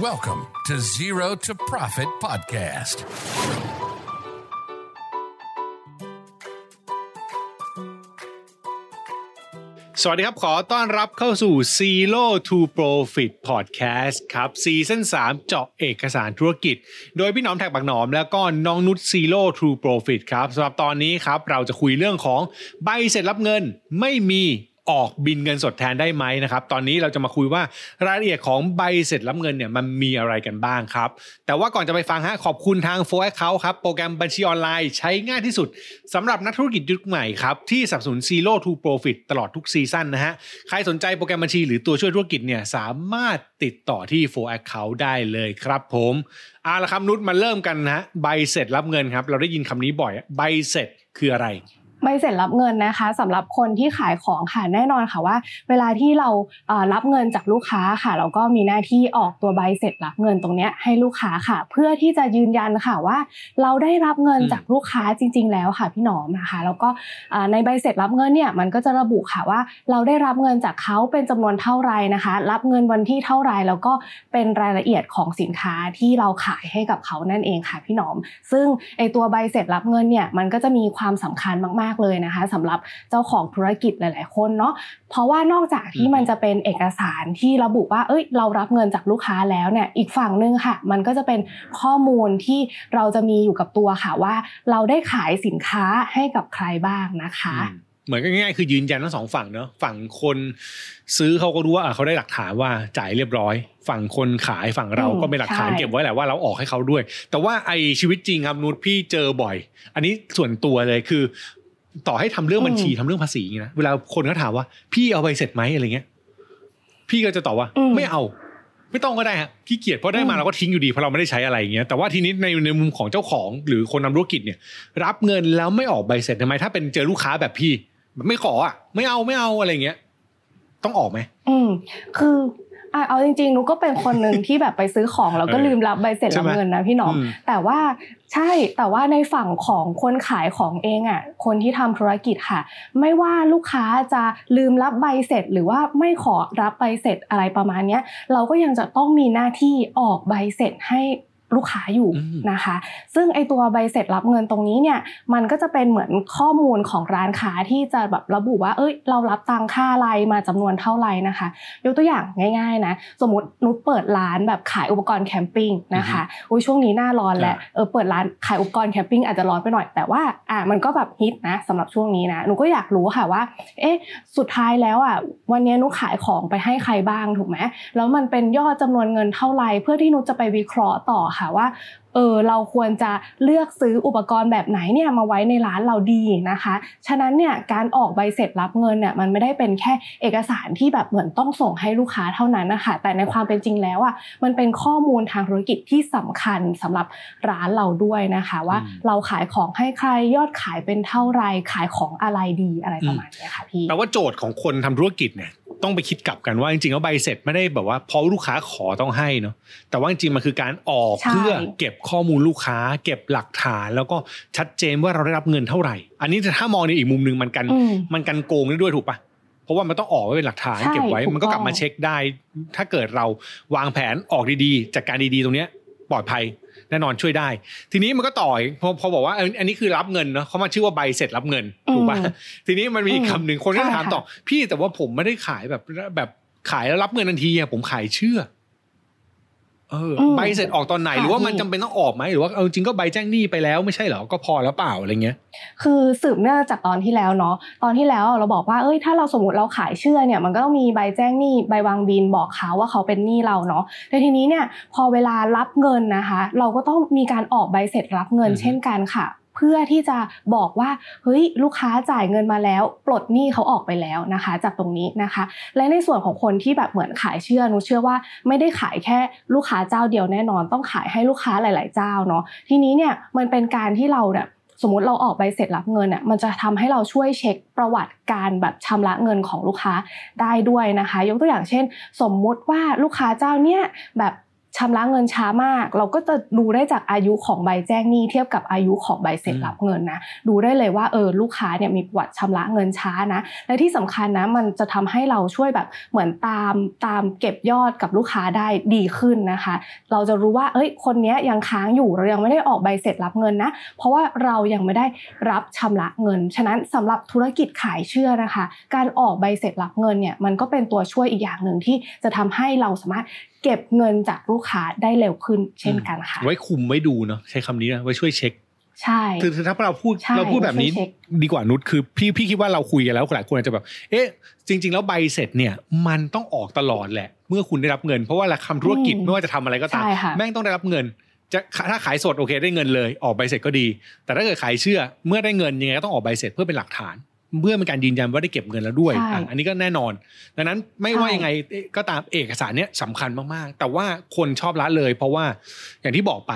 Welcome to Zero to Profit Podcast. สวัสดีครับ ขอต้อนรับเข้าสู่ Zero to Profit Podcast ครับซีซั่น3 เจาะเอกสารธุรกิจ โดยพี่หนอมแท็กบักหนอม แล้วก็น้องนุช Zero to Profit ครับสำหรับตอนนี้ครับ เราจะคุยเรื่องของใบเสร็จรับเงินไม่มี ออกบินเงินสดแทนได้ไหมนะครับ ตอนนี้เราจะมาคุยว่ารายละเอียดของใบเสร็จรับเงินเนี่ยมันมีอะไรกันบ้างครับ แต่ว่าก่อนจะไปฟังฮะขอบคุณทาง f o r a c c o u n t ครับโปรแกรมบัญชีออนไลน์ใช้ง่ายที่สุดสำหรับนักธุรกิจยุคใหม่ครับที่สนับสนุน Zero to Profit ตลอดทุกซีซั่นนะฮะใครสนใจโปรแกรมบัญชีหรือตัวช่วยธุรกิจเนี่ยสามารถติดต่อที่ f o r a c c o u n t ได้เลยครับผมเอาละครับนุชมาเริ่มกันนะฮะใบเสร็จรับเงินครับ เราได้ยินคำนี้บ่อยใบเสร็จคืออะไร ใบเสร็จรับเงินนะคะสำหรับคนที่ขายของค่ะแน่นอนค่ะว่า เวลาที่เรารับเงินจากลูกค้าค่ะ เราก็มีหน้าที่ออกตัวใบเสร็จรับเงินตรงนี้ให้ลูกค้าค่ะ เพื่อที่จะยืนยันค่ะว่า เราได้รับเงินจากลูกค้าจริง ๆ แล้วค่ะพี่หนอมนะคะ แล้วก็ในใบเสร็จรับเงินเนี่ยมันก็จะระบุค่ะว่า เราได้รับเงินจากเขาเป็นจำนวนเท่าไรนะคะ รับเงินวันที่เท่าไรแล้วก็เป็นรายละเอียดของสินค้าที่เราขายให้กับเขานั่นเองค่ะพี่หนอม ซึ่งไอตัวใบเสร็จรับเงินเนี่ยมันก็จะมีความสำคัญมากๆเลยนะคะสำหรับเจ้าของธุรกิจหลาย ๆ คนเนาะเพราะว่านอกจากที่มันจะเป็นเอกสารที่ระบุว่า เอ้ย เรารับเงินจากลูกค้าแล้วเนี่ยอีกฝั่งนึงค่ะ มันก็จะเป็นข้อมูลที่เราจะมีอยู่กับตัวค่ะว่า เราได้ขายสินค้าให้กับใครบ้างนะคะเหมือนง่ายๆคือยืนยันทั้งสองฝั่งเนาะฝั่งคนซื้อเขาก็รู้ว่าเขาได้หลักฐานว่าจ่ายเรียบร้อย ฝั่งคนขายฝั่งเราก็มีหลักฐานเก็บไว้แหละว่าเราออกให้เขาด้วย แต่ว่าไอชีวิตจริงครับนุชพี่เจอบ่อย อันนี้ส่วนตัวเลยคือ ต่อให้ทำเรื่องบัญชีทำเรื่องภาษีนะเวลาคนเขาถามว่า พี่เอาใบเสร็จไหมอะไรเงี้ย พี่ก็จะตอบว่า ไม่เอา ไม่ต้องก็ได้ฮะขี้เกียจเพราะได้มาเราก็ทิ้งอยู่ดีเพราะเราไม่ได้ใช้อะไรอย่างเงี้ยแต่ว่าทีนี้ในในมุมของเจ้าของหรือคนนำธุรกิจเนี่ย รับเงินแล้วไม่ออกใบเสร็จทำไมถ้าเป็นเจอลูกค้าแบบพี่ ไม่ขออะไม่เอาไม่เอาอะไรเงี้ย ต้องออกไหมอืมคือ เอาจริงๆนุก็เป็นคนหนึ่งที่แบบไปซื้อของแล้วก็ลืมรับใบเสร็จรับเงินนะพี่น้องแต่ว่าใช่แต่ว่าในฝั่งของคนขายของเองอะคนที่ทำธุรกิจค่ะ ไม่ว่าลูกค้าจะลืมรับใบเสร็จ หรือว่าไม่ขอรับใบเสร็จอะไรประมาณนี้เราก็ยังจะต้องมีหน้าที่ออกใบเสร็จให้ ลูกค้าอยู่นะคะ ซึ่งไอตัวใบเสร็จรับเงินตรงนี้เนี่ยมันก็จะเป็นเหมือนข้อมูลของร้านค้าที่จะแบบระบุว่าเอ้ยเรารับตังค่าอะไรมาจำนวนเท่าไรนะคะยกตัวอย่างง่ายๆนะสมมตินุชเปิดร้านแบบขายอุปกรณ์แคมปิ้งนะคะอุ้ยช่วงนี้หน้าร้อนแหละเออเปิดร้านขายอุปกรณ์แคมปิ้งอาจจะร้อนไปหน่อยแต่ว่าอ่ามันก็แบบฮิตนะสำหรับช่วงนี้นะหนูก็อยากรู้ค่ะว่า เอ๊ะสุดท้ายแล้วอะวันนี้นุชขายของไปให้ใครบ้างถูกไหมแล้วมันเป็นยอดจำนวนเงินเท่าไรเพื่อที่นุชจะไปวิเคราะห์ต่อค่ะว่าเออเราควรจะเลือกซื้ออุปกรณ์แบบไหนเนี่ยมาไว้ในร้านเราดีนะคะ ฉะนั้นเนี่ยการออกใบเสร็จรับเงินเนี่ยมันไม่ได้เป็นแค่เอกสารที่แบบเหมือนต้องส่งให้ลูกค้าเท่านั้นนะคะแต่ในความเป็นจริงแล้วอะมันเป็นข้อมูลทางธุรกิจที่สำคัญสำหรับร้านเราด้วยนะคะ ว่าเราขายของให้ใครยอดขายเป็นเท่าไรขายของอะไรดีอะไรประมาณนี้ค่ะพี่แปลว่าโจทย์ของคนทำธุรกิจเนี่ย ต้องไปคิดกลับกันว่าจริงๆแล้วใบเสร็จไม่ได้แบบว่าพอลูกค้าขอต้องให้เนาะแต่ว่าจริงๆมันคือการออกเพื่อเก็บข้อมูลลูกค้า เก็บหลักฐาน แล้วก็ชัดเจนว่าเราได้รับเงินเท่าไหร่ อันนี้ถ้ามองในอีกมุมหนึ่งมันกันมันกันโกงได้ด้วยถูกปะเพราะว่ามันต้องออกไว้เป็นหลักฐานเก็บไว้มันก็กลับมาเช็คได้ ถ้าเกิดเราวางแผนออกดีๆจัดการดีๆตรงเนี้ยปลอดภัย แน่นอนช่วยได้ ทีนี้มันก็ต่อยพอพอบอกว่าอันนี้คือรับเงินเนาะเขามาชื่อว่าใบเสร็จรับเงินถูกป่ะทีนี้มันมีคำหนึ่งคนก็ถามต่อพี่แต่ว่าผมไม่ได้ขายแบบแบบขายแล้วรับเงินทันทีอะผมขายเชื่อ เออใบเสร็จออกตอนไหนหรือว่ามันจำเป็นต้องออกไหมหรือว่าเอาจริงก็ใบแจ้งหนี้ไปแล้วไม่ใช่เหรอก็พอแล้วเปล่าอะไรเงี้ย คือสืบเนื่องจากตอนที่แล้วเนาะตอนที่แล้วเราบอกว่าเอ้ยถ้าเราสมมติเราขายเชื่อเนี่ยมันก็ต้องมีใบแจ้งหนี้ใบวางบินบอกเขาว่าเขาเป็นหนี้เราเนาะแต่ทีนี้เนี่ยพอเวลารับเงินนะคะ เราก็ต้องมีการออกใบเสร็จรับเงินเช่นกันค่ะ เพื่อที่จะบอกว่าเฮ้ยลูกค้าจ่ายเงินมาแล้ว ปลดหนี้เขาออกไปแล้วนะคะ จากตรงนี้นะคะ และในส่วนของคนที่แบบเหมือนขายเชื่อนุเชื่อว่าไม่ได้ขายแค่ลูกค้าเจ้าเดียวแน่นอน ต้องขายให้ลูกค้าหลาย ๆ เจ้าเนาะทีนี้เนี่ยมันเป็นการที่เราเนี่ยสมมติเราออกใบเสร็จรับเงินอะมันจะทำให้เราช่วยเช็คประวัติการแบบชำระเงินของลูกค้าได้ด้วยนะคะ ยกตัวอย่างเช่น สมมุติว่าลูกค้าเจ้าเนี้ยแบบ ชำระเงินช้ามาก เราก็จะดูได้จากอายุของใบแจ้งหนี้เทียบกับอายุของใบเสร็จรับเงินนะดูได้เลยว่าเออลูกค้าเนี่ยมีประวัติชำระเงินช้านะ และที่สำคัญนะมันจะทำให้เราช่วยแบบเหมือนตามตามเก็บยอดกับลูกค้าได้ดีขึ้นนะคะ เราจะรู้ว่าเอ้ยคนนี้ยังค้างอยู่เรายังไม่ได้ออกใบเสร็จรับเงินนะ เพราะว่าเรายังไม่ได้รับชำระเงิน ฉะนั้นสำหรับธุรกิจขายเชื่อนะคะ การออกใบเสร็จรับเงินเนี่ยมันก็เป็นตัวช่วยอีกอย่างหนึ่งที่จะทำให้เราสามารถ เก็บเงินจากลูกค้าได้เร็วขึ้นเช่นกันค่ะ ไว้คุมไว้ดูเนาะใช้คำนี้นะไว้ช่วยเช็คใช่คือถ้าเราพูดใช่เราพูดแบบนี้ไว้ช่วยเช็คดีกว่านุชคือพี่พี่คิดว่าเราคุยกันแล้วหลายคนอาจจะแบบ เอ๊ะ จริง ๆ แล้วใบเสร็จเนี่ย มันต้องออกตลอดแหละ เมื่อคุณได้รับเงิน เพราะว่าคำธุรกิจไม่ว่าจะทำอะไรก็ตามใช่ค่ะแม่งต้องได้รับเงิน จะถ้าขายสดโอเคได้เงินเลย ออกใบเสร็จก็ดี แต่ถ้าเกิดขายเชื่อเมื่อได้เงินยังไงก็ต้องออกใบเสร็จเพื่อเป็นหลักฐาน เพื่อเป็นการยืนยันว่าได้เก็บเงินแล้วด้วยใช่อะอันนี้ก็แน่นอน ดังนั้นไม่ว่ายังไงก็ตามเอกสารเนี้ยสำคัญมากๆ แต่ว่าคนชอบละเลย เพราะว่าอย่างที่บอกไป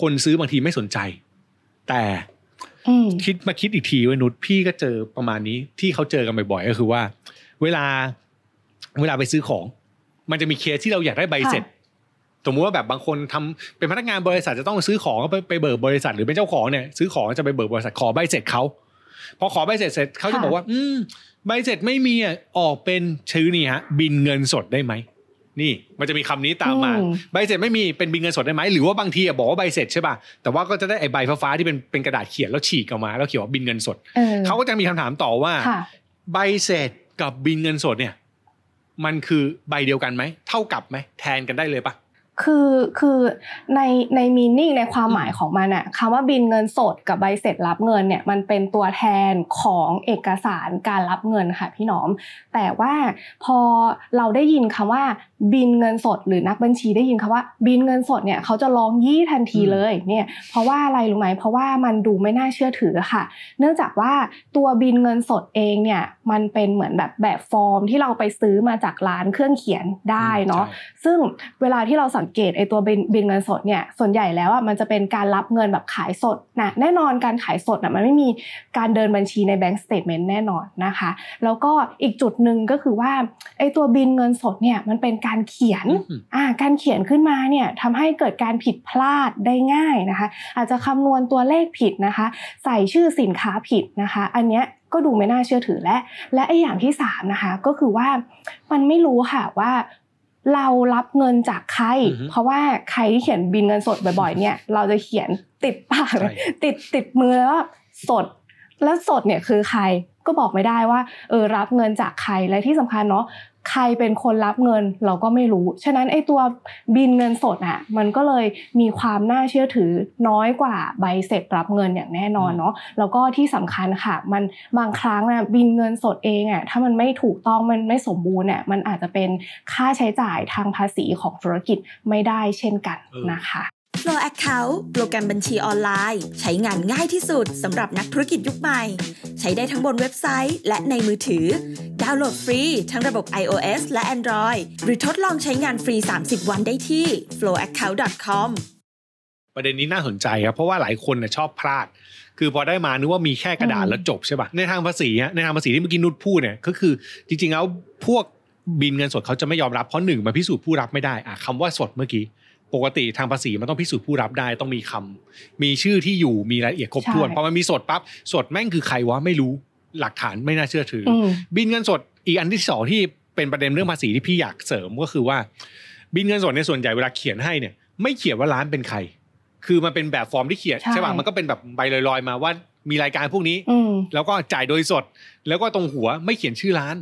คนซื้อบางทีไม่สนใจ แต่อืมคิดมาคิดอีกทีเว้ยนุชพี่ก็เจอประมาณนี้ที่เขาเจอกันบ่อยๆก็คือว่า เวลาเวลาไปซื้อของ มันจะมีเคสที่เราอยากได้ใบเสร็จสมมุติว่าแบบบางคนทำเป็นพนักงานบริษัทจะต้องซื้อของก็ไปไปเบิกบริษัทหรือเป็นเจ้าของเนี่ยซื้อของจะไปเบิกบริษัทขอใบเสร็จเขา พอขอใบเสร็จเสร็จเขาจะค่ะบอกว่า อืมใบเสร็จไม่มีอะออกเป็นชื่อนี่ฮะ บินเงินสดได้ไหมนี่มันจะมีคำนี้ตามมาอืมใบเสร็จไม่มีเป็นบินเงินสดได้ไหมหรือว่าบางทีอะบอกว่าใบเสร็จใช่ป่ะแต่ว่าก็จะได้ไอ้ใบฟ้าๆที่เป็นเป็นกระดาษเขียนแล้วฉีกออกมา แล้วเขียนว่าบินเงินสดเออเขาก็จะมีคำถามต่อว่าค่ะใบเสร็จกับบินเงินสดเนี่ย มันคือใบเดียวกันไหมเท่ากับไหมแทนกันได้เลยปะ คือคือในในมีนิ่งในความหมายของมันอะคำว่าบินเงินสดกับใบเสร็จรับเงินเนี่ยมันเป็นตัวแทนของเอกสารการรับเงินค่ะพี่หนอม แต่ว่าพอเราได้ยินคำว่าบินเงินสด หรือนักบัญชีได้ยินคำว่า บินเงินสดเนี่ยเขาจะร้องยี่ทันทีเลยเนี่ยเพราะว่าอะไรรู้ไหมเพราะว่ามันดูไม่น่าเชื่อถือค่ะ เนื่องจากว่าตัวบินเงินสดเองเนี่ยมันเป็นเหมือนแบบแบบฟอร์มที่เราไปซื้อมาจากร้านเครื่องเขียนได้เนาะใช่ซึ่งเวลาที่เราสังเกตไอตัวบินบินเงินสดเนี่ยส่วนใหญ่แล้วอะมันจะเป็นการรับเงินแบบขายสดนะแน่นอนการขายสดอะมันไม่มีการเดินบัญชีใน bank statement แน่นอนนะคะแล้วก็อีกจุดหนึ่งก็คือว่าไอตัวบิลเงินสดเนี่ยมันเป็นการเขียนอืมอ่าการเขียนขึ้นมาเนี่ยทำให้เกิดการผิดพลาดได้ง่ายนะคะ อาจจะคำนวณตัวเลขผิดนะคะ ใส่ชื่อสินค้าผิดนะคะ อันเนี้ยก็ดูไม่น่าเชื่อถือและ และไออย่างที่สามนะคะก็คือว่ามันไม่รู้ค่ะว่า เรารับเงินจากใครอือฮึเพราะว่าใครที่เขียนบิลเงินสดบ่อยๆ เนี่ย เราจะเขียนติดปากใช่ติดติดมือแล้วว่าสด แล้วสดเนี่ยคือใครก็บอกไม่ได้ว่าเออรับเงินจากใครและที่สำคัญเนาะ ใครเป็นคนรับเงินเราก็ไม่รู้ ฉะนั้นไอ้ตัวบินเงินสดอะมันก็เลยมีความน่าเชื่อถือน้อยกว่าใบเสร็จรับเงินอย่างแน่นอนเนาะแล้วก็ที่สำคัญค่ะ มันบางครั้งนะบินเงินสดเองอะถ้ามันไม่ถูกต้องมันไม่สมบูรณ์เนี่ยมันอาจจะเป็นค่าใช้จ่ายทางภาษีของธุรกิจไม่ได้เช่นกันนะคะ Flow Account โปรแกรมบัญชีออนไลน์ ใช้งานง่ายที่สุดสำหรับนักธุรกิจยุคใหม่ ใช้ได้ทั้งบนเว็บไซต์ และในมือถือ ดาวน์โหลดฟรี ทั้งระบบ iOS และ Android หรือทดลองใช้งานฟรี 30 วันได้ที่ flowaccount.com ประเด็นนี้น่าสนใจครับ เพราะว่าหลายคนน่ะชอบพลาด คือพอได้มานึกว่ามีแค่กระดาษอืมแล้วจบใช่ป่ะในทางภาษีฮะในทางภาษีที่เมื่อกี้นุชพูดเนี่ยก็คือจริงๆแล้วพวกบินเงินสดเขาจะไม่ยอมรับเพราะหนึ่งมาพิสูจน์ผู้รับไม่ได้อะคำว่าสดเมื่อกี้ ปกติทางภาษีมันต้องพิสูจน์ผู้รับได้ต้องมีคำมีชื่อที่อยู่มีรายละเอียดครบถ้วนใช่พอมันมีสดปั๊บสดแม่งคือใครวะไม่รู้หลักฐานไม่น่าเชื่อถือออืมบินเงินสดอีกอันที่สองที่เป็นประเด็นเรื่องภาษีที่พี่อยากเสริมก็คือว่า บินเงินสดในยส่วนใหญ่เวลาเขียนให้เนี่ย ไม่เขียนว่าร้านเป็นใคร คือมันเป็นแบบฟอร์มที่เขียนใช่ใช่ป่ะมันก็เป็นแบบใบลอยๆมาว่ามีรายการพวกนี้อืมแล้วก็จ่ายโดยสด แล้วก็ตรงหัวไม่เขียนชื่อร้าน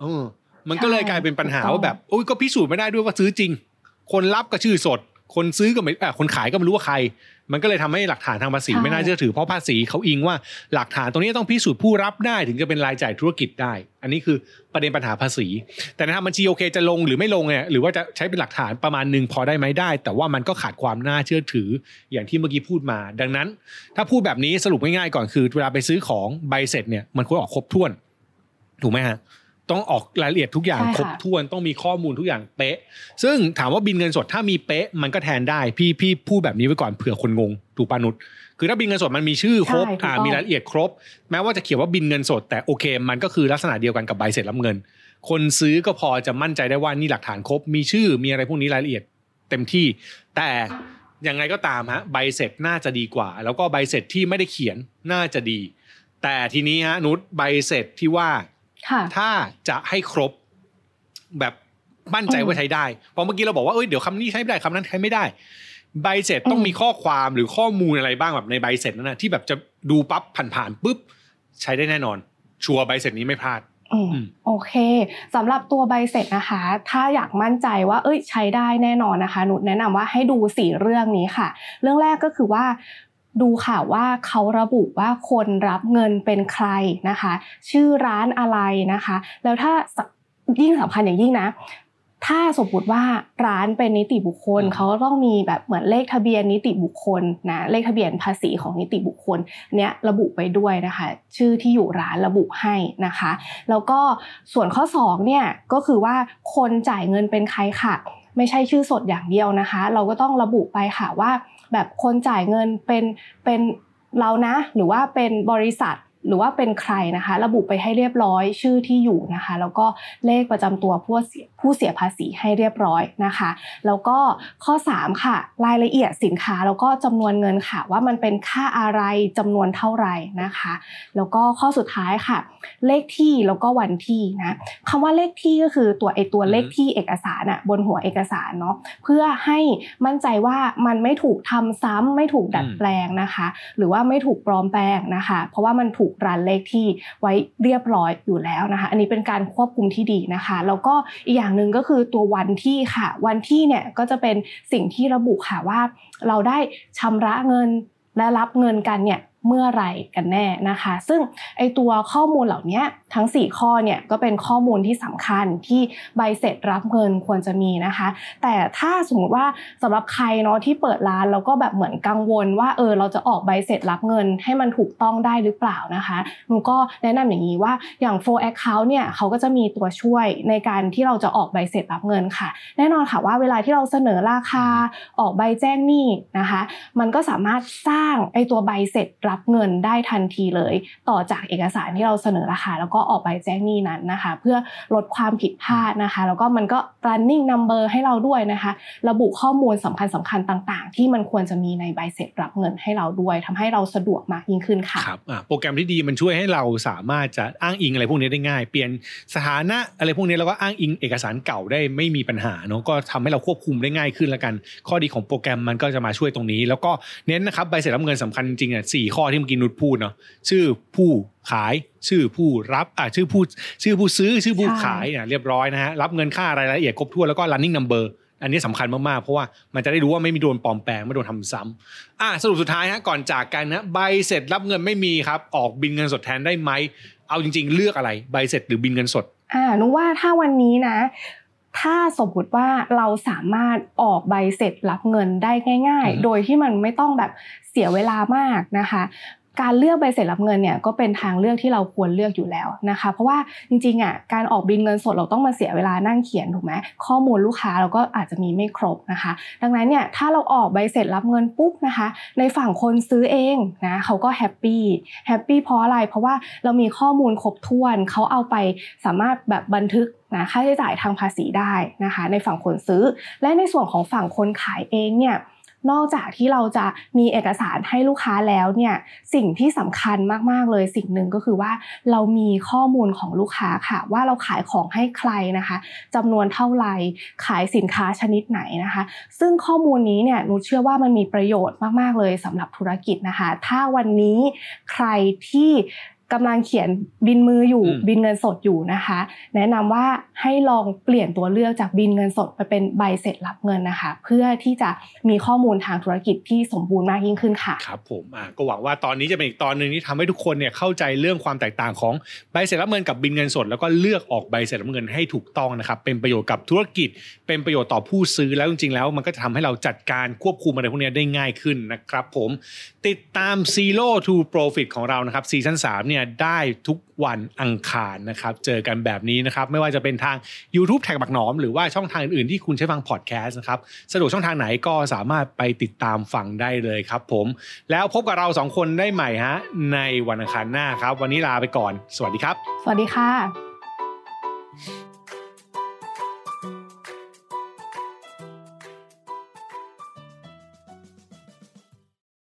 เออมันก็เลยกลายเป็นปัญหาถูกต้องว่าแบบโอ้ยก็พิสูจน์ไม่ได้ด้วยว่าซื้อจริง คนรับก็ชื่อสด คนซื้อก็ไม่อะคนขายก็ไม่รู้ว่าใคร มันก็เลยทำให้หลักฐานทางภาษีไม่น่าเชื่อถือเพราะภาษีเขาอิงว่าหลักฐานตรงนี้ต้องพิสูจน์ผู้รับได้ถึงจะเป็นรายจ่ายธุรกิจได้ อันนี้คือประเด็นปัญหาภาษี แต่ในทางบัญชีโอเคจะลงหรือไม่ลงเนี่ยหรือว่าจะใช้เป็นหลักฐานประมาณหนึ่งพอได้ไหมได้ แต่ว่ามันก็ขาดความน่าเชื่อถืออย่างที่เมื่อกี้พูดมา ดังนั้น ถ้าพูดแบบนี้สรุปง่ายๆก่อนคือ เวลาไปซื้อของใบเสร็จเนี่ยมันควรออกครบถ้วน ถูกไหมฮะ ต้องออกรายละเอียดทุกอย่างใช่ค่ะครบถ้วนต้องมีข้อมูลทุกอย่างเป๊ะ ซึ่งถามว่าบินเงินสดถ้ามีเป๊ะมันก็แทนได้ พี่พี่พูดแบบนี้ไว้ก่อนเผื่อคนงงถูกปานุษคือถ้าบินเงินสดมันมีชื่อครบใช่ถูกอ่าต้องมีรายละเอียดครบ แม้ว่าจะเขียนว่าบินเงินสด แต่โอเค มันก็คือลักษณะเดียวกันกับใบเสร็จรับเงิน คนซื้อก็พอจะมั่นใจได้ว่านี่หลักฐานครบ มีชื่อมีอะไรพวกนี้รายละเอียดเต็มที่ แต่ยังไงก็ตามฮะใบเสร็จน่าจะดีกว่า แล้วก็ใบเสร็จที่ไม่ได้เขียนน่าจะดี แต่ทีนี้ฮะนุชใบเสร็จที่ว่าค่ะ ถ้าจะให้ครบแบบมั่นใจว่าใช้ได้เพราะเมื่อกี้เราบอกว่าเอ้ยเดี๋ยวคำนี้ใช้ไม่ได้คำนั้นใช้ไม่ได้ ใบเสร็จต้องอืมมีข้อความหรือข้อมูลอะไรบ้างแบบในใบเสร็จนั่นนะที่แบบจะดูปั๊บผ่านๆปุ๊บใช้ได้แน่นอน ชัวร์ใบเสร็จนี้ไม่พลาดอืมอืมโอเคสำหรับตัวใบเสร็จนะคะ ถ้าอยากมั่นใจว่า เอ้ย ใช้ได้แน่นอนนะคะ หนุแนะนำว่าให้ดูสี่เรื่องนี้ค่ะ เรื่องแรกก็คือว่า ดูค่ะว่าเขาระบุว่าคนรับเงินเป็นใครนะคะ ชื่อร้านอะไรนะคะ แล้วถ้าสยิ่งสำคัญอย่างยิ่งนะถ้าสมมติว่าร้านเป็นนิติบุคคลอืมเขาก็ต้องมีแบบเหมือนเลขทะเบียนนิติบุคคลนะเลขทะเบียนภาษีของนิติบุคคลเนี้ยระบุไปด้วยนะคะ ชื่อที่อยู่ร้านระบุให้นะคะ แล้วก็ส่วนข้อ2เนี่ยก็คือว่าคนจ่ายเงินเป็นใครค่ะ ไม่ใช่ชื่อสดอย่างเดียวนะคะ เราก็ต้องระบุไปค่ะว่า แบบคนจ่ายเงินเป็นเป็นเรานะ หรือว่าเป็นบริษัท หรือว่าเป็นใครนะคะ ระบุไปให้เรียบร้อยชื่อที่อยู่นะคะ แล้วก็เลขประจำตัวผู้เสียผู้เสียภาษีให้เรียบร้อยนะคะ แล้วก็ข้อ 3 ค่ะ รายละเอียดสินค้าแล้วก็จำนวนเงินค่ะ ว่ามันเป็นค่าอะไรจำนวนเท่าไหร่นะคะ แล้วก็ข้อสุดท้ายค่ะ เลขที่แล้วก็วันที่นะคำว่าเลขที่ก็คือตัวไอตัวเลขที่เอกสารอะบนหัวเอกสารเนาะเพื่อให้มั่นใจว่ามันไม่ถูกทำซ้ำไม่ถูกดัดแปลงนะคะ หรือว่าไม่ถูกปลอมแปลงนะคะ เพราะว่ามันถูกรันเลขที่ไว้เรียบร้อยอยู่แล้วนะคะ อันนี้เป็นการควบคุมที่ดีนะคะ แล้วก็อีกอย่างหนึ่งก็คือตัววันที่ค่ะ วันที่เนี่ยก็จะเป็นสิ่งที่ระบุค่ะว่า เราได้ชำระเงินและรับเงินกันเนี่ย เมื่อไหร่กันแน่นะคะ ซึ่งไอตัวข้อมูลเหล่านี้ทั้ง 4 ข้อเนี่ยก็เป็นข้อมูลที่สำคัญที่ใบเสร็จรับเงินควรจะมีนะคะ แต่ถ้าสมมติว่าสำหรับใครเนาะที่เปิดร้านแล้วก็แบบเหมือนกังวลว่าเออเราจะออกใบเสร็จรับเงินให้มันถูกต้องได้หรือเปล่านะคะหนูก็แนะนำอย่างนี้ว่าอย่าง for account เนี่ยเขาก็จะมีตัวช่วยในการที่เราจะออกใบเสร็จรับเงินค่ะ แน่นอนค่ะว่าเวลาที่เราเสนอราคาออกใบแจ้งหนี้นะคะ มันก็สามารถสร้างไอตัวใบเสร็จรับเงินได้ทันทีเลย ต่อจากเอกสารที่เราเสนอราคาแล้วก็ออกใบแจ้งหนี้นั้นนะคะ เพื่อลดความผิดพลาดนะคะ แล้วก็มันก็ running number ให้เราด้วยนะคะ ระบุข้อมูลสำคัญสำคัญต่างๆ ที่มันควรจะมีในใบเสร็จรับเงินให้เราด้วยทำให้เราสะดวกมากยิ่งขึ้นค่ะครับโปรแกรมที่ดีมันช่วยให้เราสามารถจะอ้างอิงอะไรพวกนี้ได้ง่าย เปลี่ยนสถานะอะไรพวกนี้แล้วก็อ้างอิงเอกสารเก่าได้ไม่มีปัญหาเนาะก็ทำให้เราควบคุมได้ง่ายขึ้นล้วกัน ข้อดีของโปรแกรมมันก็จะมาช่วยตรงนี้ แล้วก็เน้นนะครับใบเสร็จรับเงินสำคัญจริงๆอะสี่ข้อที่เมื่อกี้นุชพูดเนาะชื่อผู้ขายชื่อผู้รับอะชื่อผู้ชื่อผู้ซื้อชื่อผู้ใช่ขายอะเรียบร้อยนะฮะรับเงินค่ารายละเอียดครบถ้วนแล้วก็ running number อันนี้สำคัญมากๆ เพราะว่ามันจะได้รู้ว่าไม่มีโดนปลอมแปลงไม่โดนทำซ้ำอะสรุปสุดท้ายฮะก่อนจากกันนะใบเสร็จรับเงินไม่มีครับ ออกบินเงินสดแทนได้ไหมเอาจริง ๆ เลือกอะไรใบเสร็จหรือบินเงินสดอ่านุว่าถ้าวันนี้นะ ถ้าสมมติว่าเราสามารถออกใบเสร็จรับเงินได้ง่ายอืมๆโดยที่มันไม่ต้องแบบเสียเวลามากนะคะ การเลือกใบเสร็จรับเงินเนี่ยก็เป็นทางเลือกที่เราควรเลือกอยู่แล้วนะคะ เพราะว่าจริงๆอะการออกบินเงินสดเราต้องมาเสียเวลานั่งเขียนถูกไหมข้อมูลลูกค้าเราก็อาจจะมีไม่ครบนะคะ ดังนั้นเนี่ยถ้าเราออกใบเสร็จรับเงินปุ๊บนะคะ ในฝั่งคนซื้อเองนะเขาก็ happy happy เพราะอะไร เพราะว่าเรามีข้อมูลครบถ้วนเขาเอาไปสามารถแบบบันทึกนะค่าใช้จ่ายทางภาษีได้นะคะ ในฝั่งคนซื้อ และในส่วนของฝั่งคนขายเองเนี่ย นอกจากที่เราจะมีเอกสารให้ลูกค้าแล้วเนี่ยสิ่งที่สำคัญมากๆเลยสิ่งหนึ่งก็คือว่าเรามีข้อมูลของลูกค้าค่ะ ว่าเราขายของให้ใครนะคะจำนวนเท่าไหร่ขายสินค้าชนิดไหนนะคะ ซึ่งข้อมูลนี้เนี่ยหนูเชื่อว่ามันมีประโยชน์มากๆเลยสำหรับธุรกิจนะคะ ถ้าวันนี้ใครที่ กำลังเขียนบินมืออยู่อืมบินเงินสดอยู่นะคะ แนะนำว่าให้ลองเปลี่ยนตัวเลือกจากบินเงินสดไปเป็นใบเสร็จรับเงินนะคะ เพื่อที่จะมีข้อมูลทางธุรกิจที่สมบูรณ์มากยิ่งขึ้นค่ะครับผมอะก็หวังว่าตอนนี้จะเป็นอีกตอนหนึ่งที่ทำให้ทุกคนเนี่ยเข้าใจเรื่องความแตกต่างของใบเสร็จรับเงินกับบิลเงินสด แล้วก็เลือกออกใบเสร็จรับเงินให้ถูกต้องนะครับเป็นประโยชน์กับธุรกิจ เป็นประโยชน์ต่อผู้ซื้อแล้วจริงๆแล้ว มันก็จะทำให้เราจัดการควบคุมอะไรพวกนี้ได้ง่ายขึ้นนะครับผมติดตาม Zero to Profit ของเรานะครับซีซั่น3เนี่ยได้ทุกวันอังคารนะครับ เจอกันแบบนี้นะครับ ไม่ว่าจะเป็นทาง YouTube TaxBugnoms หรือว่าช่องทางอื่นๆ ที่คุณใช้ฟังพอดแคสต์นะครับ สะดวกช่องทางไหนก็สามารถไปติดตามฟังได้เลยครับผม แล้วพบกับเราสองคนได้ใหม่ฮะในวันอังคารหน้าครับ วันนี้ลาไปก่อน สวัสดีครับ สวัสดีค่ะ